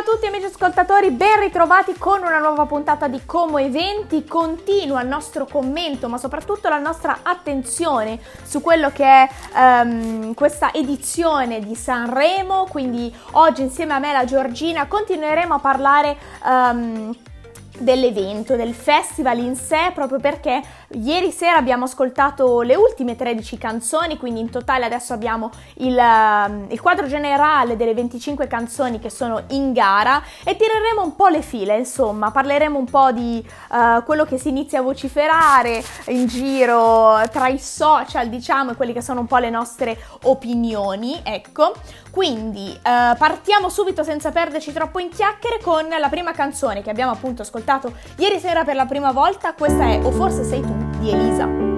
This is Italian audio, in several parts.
Ciao a tutti amici ascoltatori, ben ritrovati con una nuova puntata di Como Eventi. Continua il nostro commento, ma soprattutto la nostra attenzione su quello che è um, questa edizione di Sanremo. Quindi oggi insieme a me, la Giorgina, continueremo a parlare um, dell'evento, del festival in sé, proprio perché ieri sera abbiamo ascoltato le ultime 13 canzoni, quindi in totale adesso abbiamo il, uh, il, quadro generale delle 25 canzoni che sono in gara e tireremo un po' le file, insomma, parleremo un po' di uh, quello che si inizia a vociferare in giro tra i social, diciamo, e quelle che sono un po' le nostre opinioni, ecco. Quindi uh, partiamo subito senza perderci troppo in chiacchiere con la prima canzone che abbiamo appunto ascoltato ieri sera per la prima volta, questa è O forse sei tu di Elisa.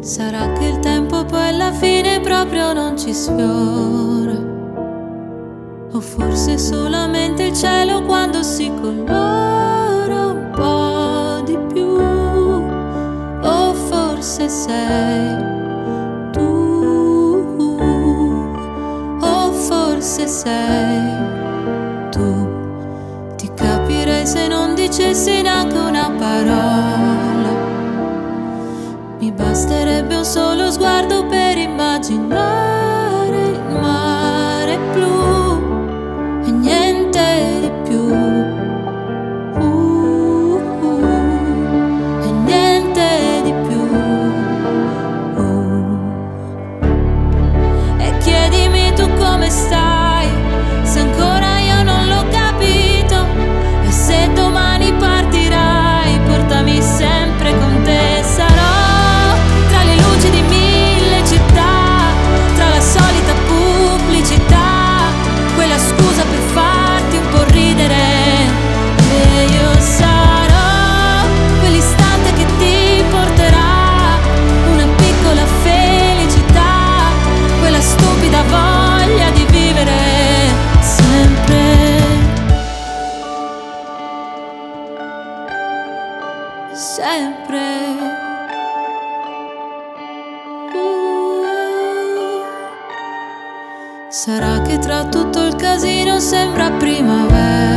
Sarà che il tempo poi alla fine proprio non ci sfiora. O forse solamente il cielo quando si colora forse sei se sei tu. Ti capirei se non dicessi neanche una parola. Mi basterebbe un solo sguardo per immaginare tutto il casino sembra primavera.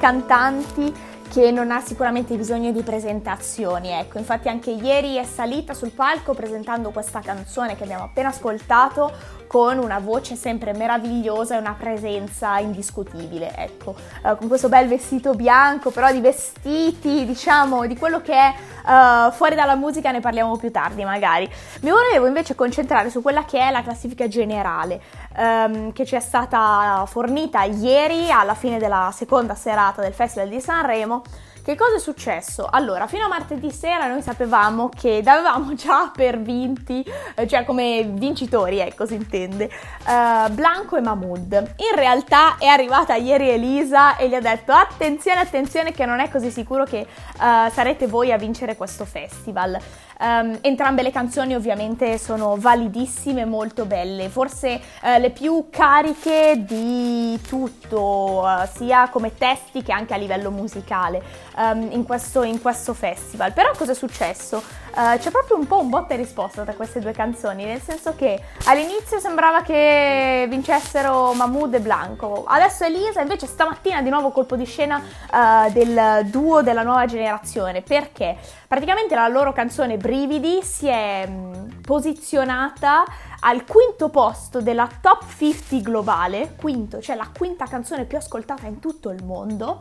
Cantanti che non ha sicuramente bisogno di presentazioni, ecco, infatti anche ieri è salita sul palco presentando questa canzone che abbiamo appena ascoltato con una voce sempre meravigliosa e una presenza indiscutibile, ecco, uh, con questo bel vestito bianco, però di vestiti, diciamo, di quello che è uh, fuori dalla musica ne parliamo più tardi magari. Mi volevo invece concentrare su quella che è la classifica generale um, che ci è stata fornita ieri alla fine della seconda serata del Festival di Sanremo. Che cosa è successo? Allora, fino a martedì sera noi sapevamo che avevamo già per vinti, eh, cioè come vincitori, ecco si intende, uh, Blanco e Mahmood. In realtà è arrivata ieri Elisa e gli ha detto attenzione, attenzione che non è così sicuro che uh, sarete voi a vincere questo festival. Um, entrambe le canzoni ovviamente sono validissime, molto belle, forse uh, le più cariche di tutto, sia come testi che anche a livello musicale um, in, questo, in, questo, festival. Però cosa è successo? Uh, c'è proprio un po' un botta e risposta tra queste due canzoni, nel senso che all'inizio sembrava che vincessero Mahmood e Blanco, adesso Elisa invece stamattina di nuovo colpo di scena del duo della nuova generazione, perché praticamente la loro canzone Brividi si è mh, posizionata al quinto posto della top 50 globale, quinto, cioè la quinta canzone più ascoltata in tutto il mondo.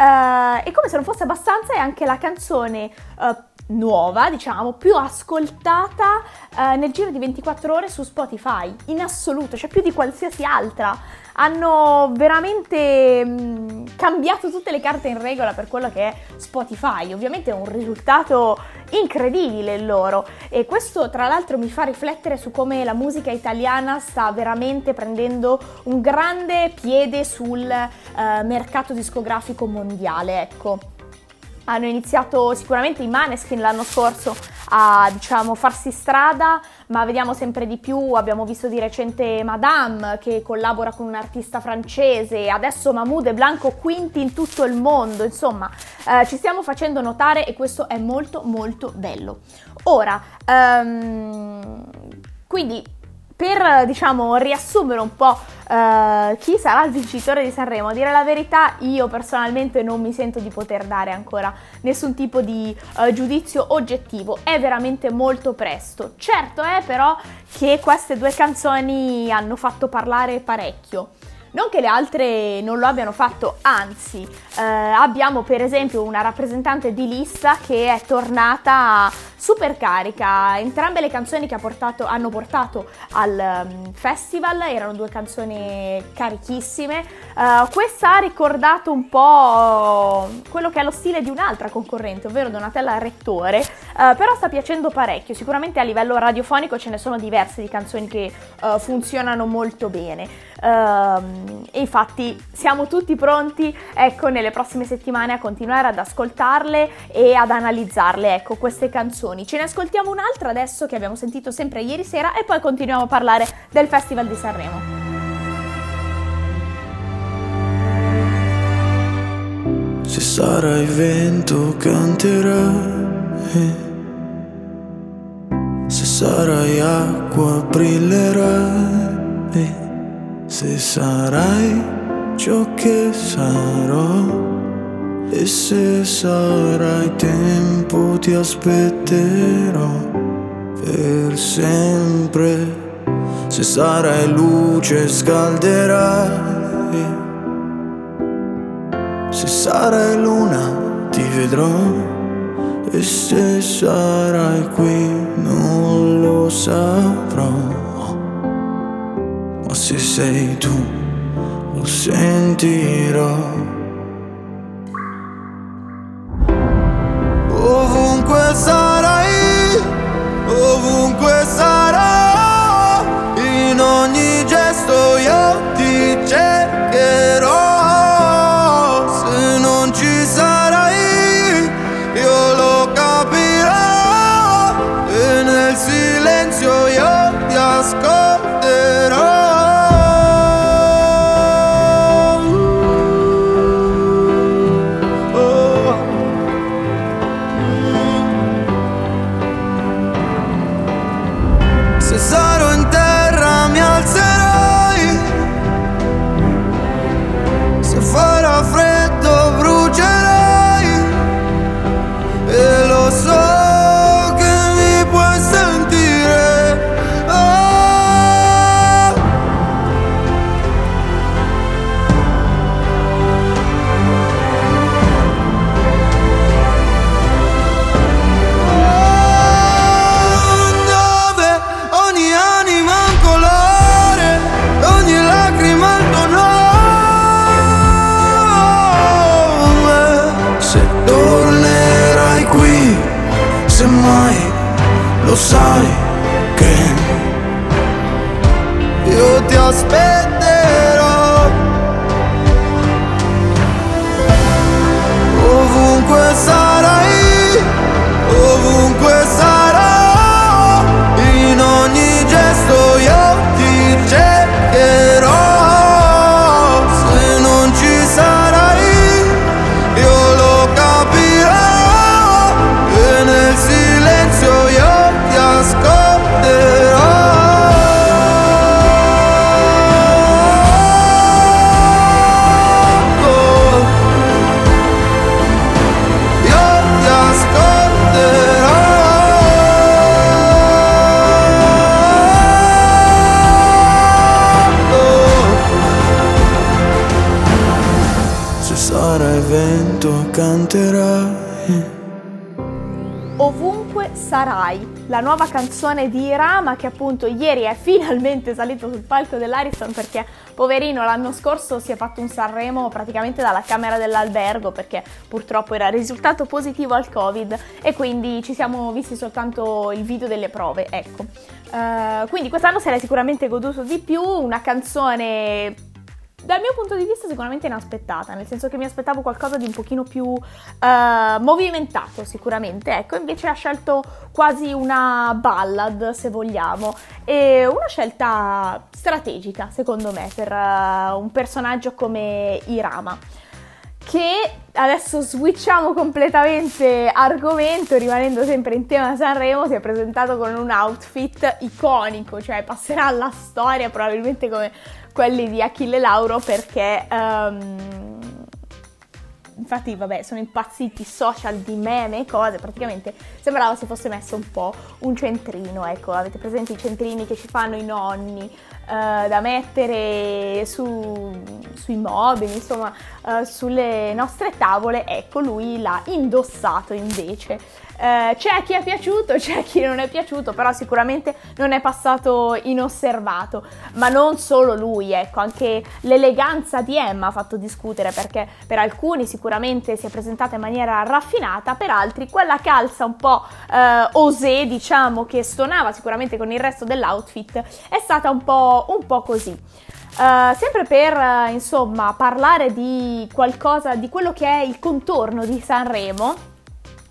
Uh, e come se non fosse abbastanza è anche la canzone uh, nuova, diciamo, più ascoltata uh, nel giro di 24 ore su Spotify, in assoluto, cioè più di qualsiasi altra hanno veramente mm, cambiato tutte le carte in regola per quello che è Spotify. Ovviamente è un risultato incredibile loro e questo tra l'altro mi fa riflettere su come la musica italiana sta veramente prendendo un grande piede sul uh, mercato discografico mondiale, ecco hanno iniziato sicuramente i Maneskin l'anno scorso a diciamo farsi strada, ma vediamo sempre di più, abbiamo visto di recente Madame che collabora con un artista francese, adesso Mahmoud e Blanco quinti in tutto il mondo, insomma eh, ci stiamo facendo notare e questo è molto molto bello. Ora, um, quindi per diciamo riassumere un po' uh, chi sarà il vincitore di Sanremo, a dire la verità io personalmente non mi sento di poter dare ancora nessun tipo di uh, giudizio oggettivo, è veramente molto presto. Certo è però che queste due canzoni hanno fatto parlare parecchio. Non che le altre non lo abbiano fatto, anzi, eh, abbiamo per esempio una rappresentante di lista che è tornata super carica. Entrambe le canzoni che ha portato, hanno portato al um, festival erano due canzoni carichissime. Uh, questa ha ricordato un po' quello che è lo stile di un'altra concorrente, ovvero Donatella Rettore, uh, però sta piacendo parecchio. Sicuramente a livello radiofonico ce ne sono diverse di canzoni che uh, funzionano molto bene. Uh, e infatti siamo tutti pronti, ecco, nelle prossime settimane a continuare ad ascoltarle e ad analizzarle, ecco, queste canzoni. Ce ne ascoltiamo un'altra adesso che abbiamo sentito sempre ieri sera e poi continuiamo a parlare del Festival di Sanremo. Se sarai vento canterai, se sarai acqua brillerai se sarai ciò che sarò e se sarai tempo ti aspetterò per sempre. Se sarai luce scalderai se sarai luna ti vedrò e se sarai qui non lo saprò ma se sei tu lo sentirò. mai, lo sai che io ti aspetterò ovunque sarai. Canzone di Rama che appunto ieri è finalmente salito sul palco dell'Ariston perché poverino l'anno scorso si è fatto un Sanremo praticamente dalla camera dell'albergo perché purtroppo era risultato positivo al Covid e quindi ci siamo visti soltanto il video delle prove, ecco. Eh, quindi quest'anno se l'hai sicuramente goduto di più, una canzone dal mio punto di vista sicuramente inaspettata, nel senso che mi aspettavo qualcosa di un pochino più eh, movimentato sicuramente, ecco, invece ha scelto quasi una ballad se vogliamo, e una scelta strategica secondo me per eh, un personaggio come Irama che adesso switchiamo completamente argomento, rimanendo sempre in tema Sanremo, si è presentato con un outfit iconico, cioè passerà alla storia probabilmente come quelli di Achille Lauro perché ehm, infatti vabbè sono impazziti social di meme e cose, praticamente sembrava si fosse messo un po' un centrino, ecco, avete presente i centrini che ci fanno i nonni eh, da mettere su, sui mobili, insomma eh, sulle nostre tavole, ecco lui l'ha indossato invece. Eh, c'è chi è piaciuto, c'è chi non è piaciuto, però sicuramente non è passato inosservato. Ma non solo lui, ecco, anche l'eleganza di Emma ha fatto discutere perché per alcuni sicuramente si è presentata in maniera raffinata, per altri quella calza un po' eh, osé, diciamo, che stonava sicuramente con il resto dell'outfit, è stata un po', un po così. Uh, sempre per uh, insomma parlare di qualcosa di quello che è il contorno di Sanremo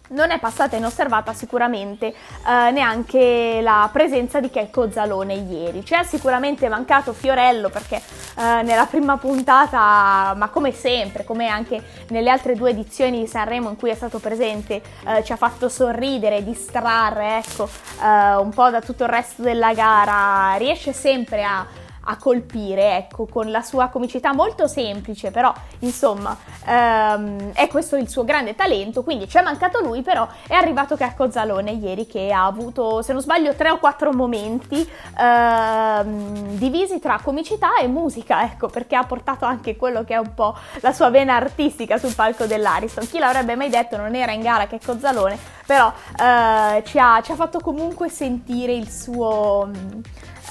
non è passata inosservata sicuramente eh, neanche la presenza di Checco Zalone ieri. Ci è sicuramente mancato Fiorello perché eh, nella prima puntata, ma come sempre, come anche nelle altre due edizioni di Sanremo in cui è stato presente, eh, ci ha fatto sorridere, distrarre, ecco, eh, un po' da tutto il resto della gara. Riesce sempre a a colpire, ecco, con la sua comicità molto semplice, però insomma ehm, è questo il suo grande talento, quindi ci è mancato lui, però è arrivato Checco Zalone ieri che ha avuto, se non sbaglio, tre o quattro momenti ehm, divisi tra comicità e musica, ecco, perché ha portato anche quello che è un po' la sua vena artistica sul palco dell'Ariston. Chi l'avrebbe mai detto, non era in gara Checco Zalone, però eh, ci, ha, ci ha fatto comunque sentire il suo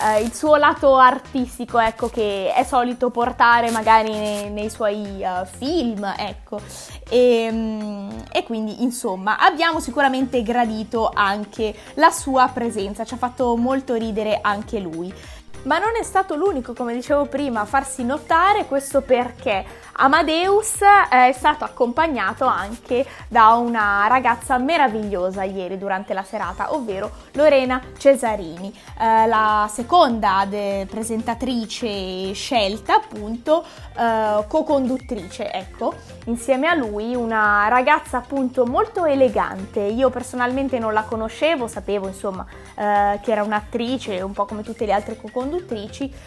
eh, il suo lato artistico, ecco, che è solito portare magari nei, nei suoi uh, film, ecco. E, mm, e, quindi, insomma, abbiamo sicuramente gradito anche la sua presenza, ci ha fatto molto ridere anche lui. Ma non è stato l'unico, come dicevo prima, a farsi notare, questo perché Amadeus è stato accompagnato anche da una ragazza meravigliosa ieri durante la serata, ovvero Lorena Cesarini, eh, la seconda de- presentatrice scelta, appunto, eh, co-conduttrice, ecco, insieme a lui una ragazza appunto molto elegante. Io personalmente non la conoscevo, sapevo insomma eh, che era un'attrice, un po' come tutte le altre co-conduttrici,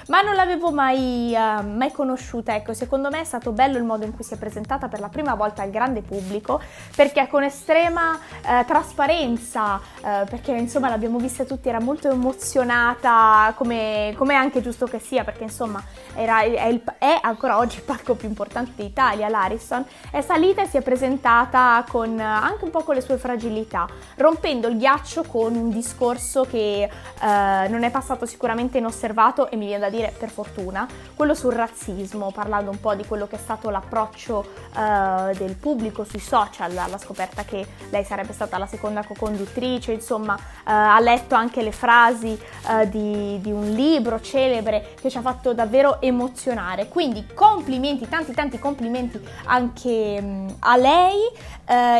ma non l'avevo mai, eh, mai conosciuta, ecco, secondo me è stato bello il modo in cui si è presentata per la prima volta al grande pubblico, perché con estrema eh, trasparenza, eh, perché insomma l'abbiamo vista tutti, era molto emozionata, come, come anche giusto che sia, perché insomma era, è, il, è, ancora oggi il palco più importante d'Italia, l'Ariston, è salita e si è presentata con anche un po' con le sue fragilità, rompendo il ghiaccio con un discorso che eh, non è passato sicuramente inosservato osservato, e mi viene da dire per fortuna, quello sul razzismo, parlando un po' di quello che è stato l'approccio uh, del pubblico sui social, alla scoperta che lei sarebbe stata la seconda co-conduttrice, insomma uh, ha letto anche le frasi uh, di, di, un libro celebre che ci ha fatto davvero emozionare. Quindi complimenti, tanti tanti complimenti anche um, a lei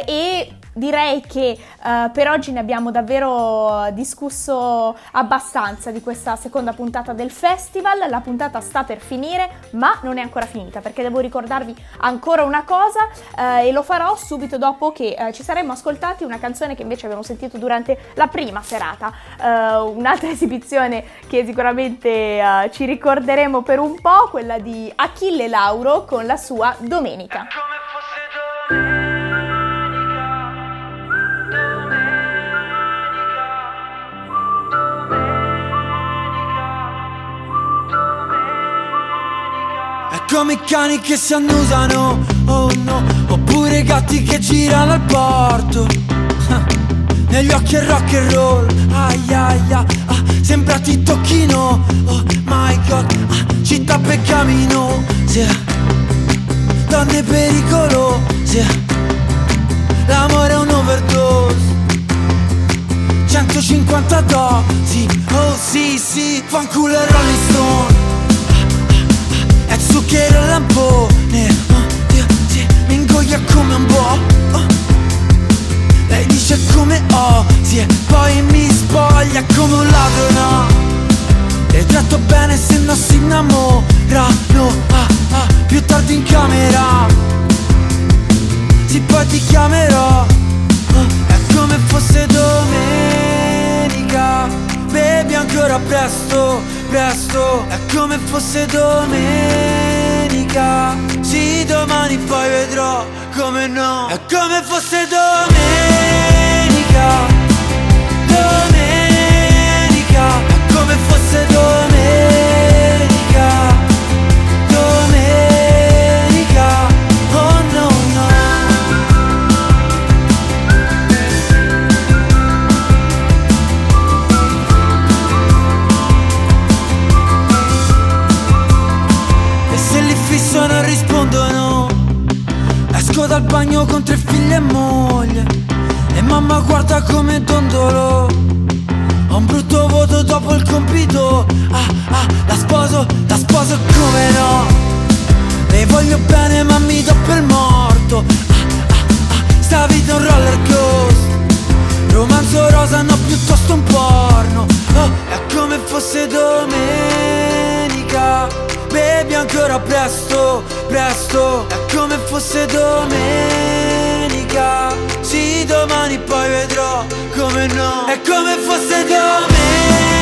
e direi che uh, per oggi ne abbiamo davvero discusso abbastanza di questa seconda puntata del festival. La puntata sta per finire, ma non è ancora finita perché devo ricordarvi ancora una cosa uh, e lo farò subito dopo che uh, ci saremmo ascoltati una canzone che invece abbiamo sentito durante la prima serata. un'altra esibizione che sicuramente ci ricorderemo per un po', quella di Achille Lauro con la sua Domenica. Come cani che si annusano, oh no. Oppure gatti che girano al porto. Negli occhi è rock and roll, ai ai ai ah, Sembra ti tocchino, oh my god ah, Città peccamino, sì Donne pericolose. L'amore è un overdose. 150 dosi, oh sì sì Fanculo e Rolling è zucchero e lampone. Oh, sì, mi ingoglia come un buo. Oh. Lei dice come ho Sì e poi mi spoglia come un ladro no Le tratto bene se non si innamorano ah, ah, Più tardi in camera. Sì poi ti chiamerò. Oh, È come fosse domenica Bevi ancora presto presto. È come fosse domenica domani poi vedrò come no. È come fosse domenica come dondolo Ho un brutto voto dopo il compito. Ah ah, la sposo, la sposo come no. Le voglio bene ma mi do per morto. Ah ah ah, sta vita un roller coaster. Romanzo rosa no piuttosto un porno. Oh, è come fosse domenica. Bevi ancora presto, presto. È come fosse domenica domani poi vedrò come no. È come fosse domenica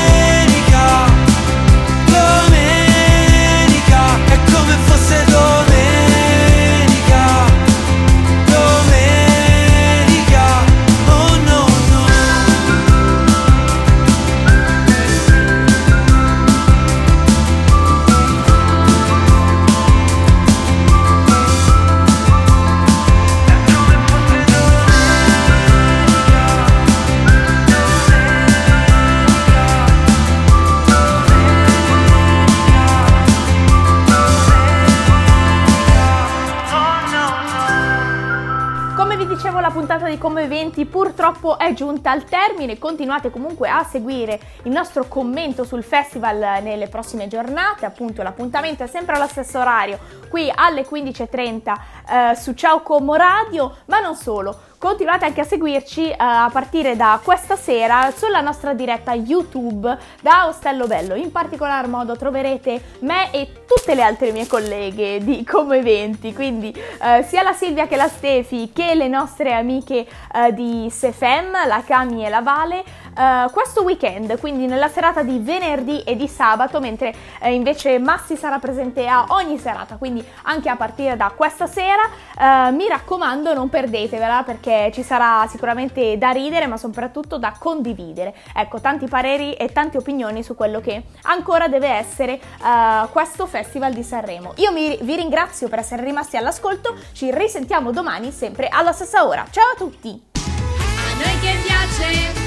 giunta al termine. Continuate comunque a seguire il nostro commento sul festival nelle prossime giornate. Appunto, l'appuntamento è sempre allo stesso orario, qui alle 15.30 eh, su Ciao Como Radio, ma non solo. Continuate anche a seguirci uh, a partire da questa sera sulla nostra diretta YouTube da Ostello Bello. In particolar modo troverete me e tutte le altre mie colleghe di Como Eventi, quindi uh, sia la Silvia che la Stefi che le nostre amiche uh, di Sefem, la Cami e la Vale, questo weekend, quindi nella serata di venerdì e di sabato, mentre invece Massi sarà presente a ogni serata, quindi anche a partire da questa sera. mi raccomando, non perdetevela perché perché ci sarà sicuramente da ridere, ma soprattutto da condividere. Ecco, tanti pareri e tante opinioni su quello che ancora deve essere uh, questo Festival di Sanremo. Io mi, vi ringrazio per essere rimasti all'ascolto, ci risentiamo domani sempre alla stessa ora. Ciao a tutti! A noi che piace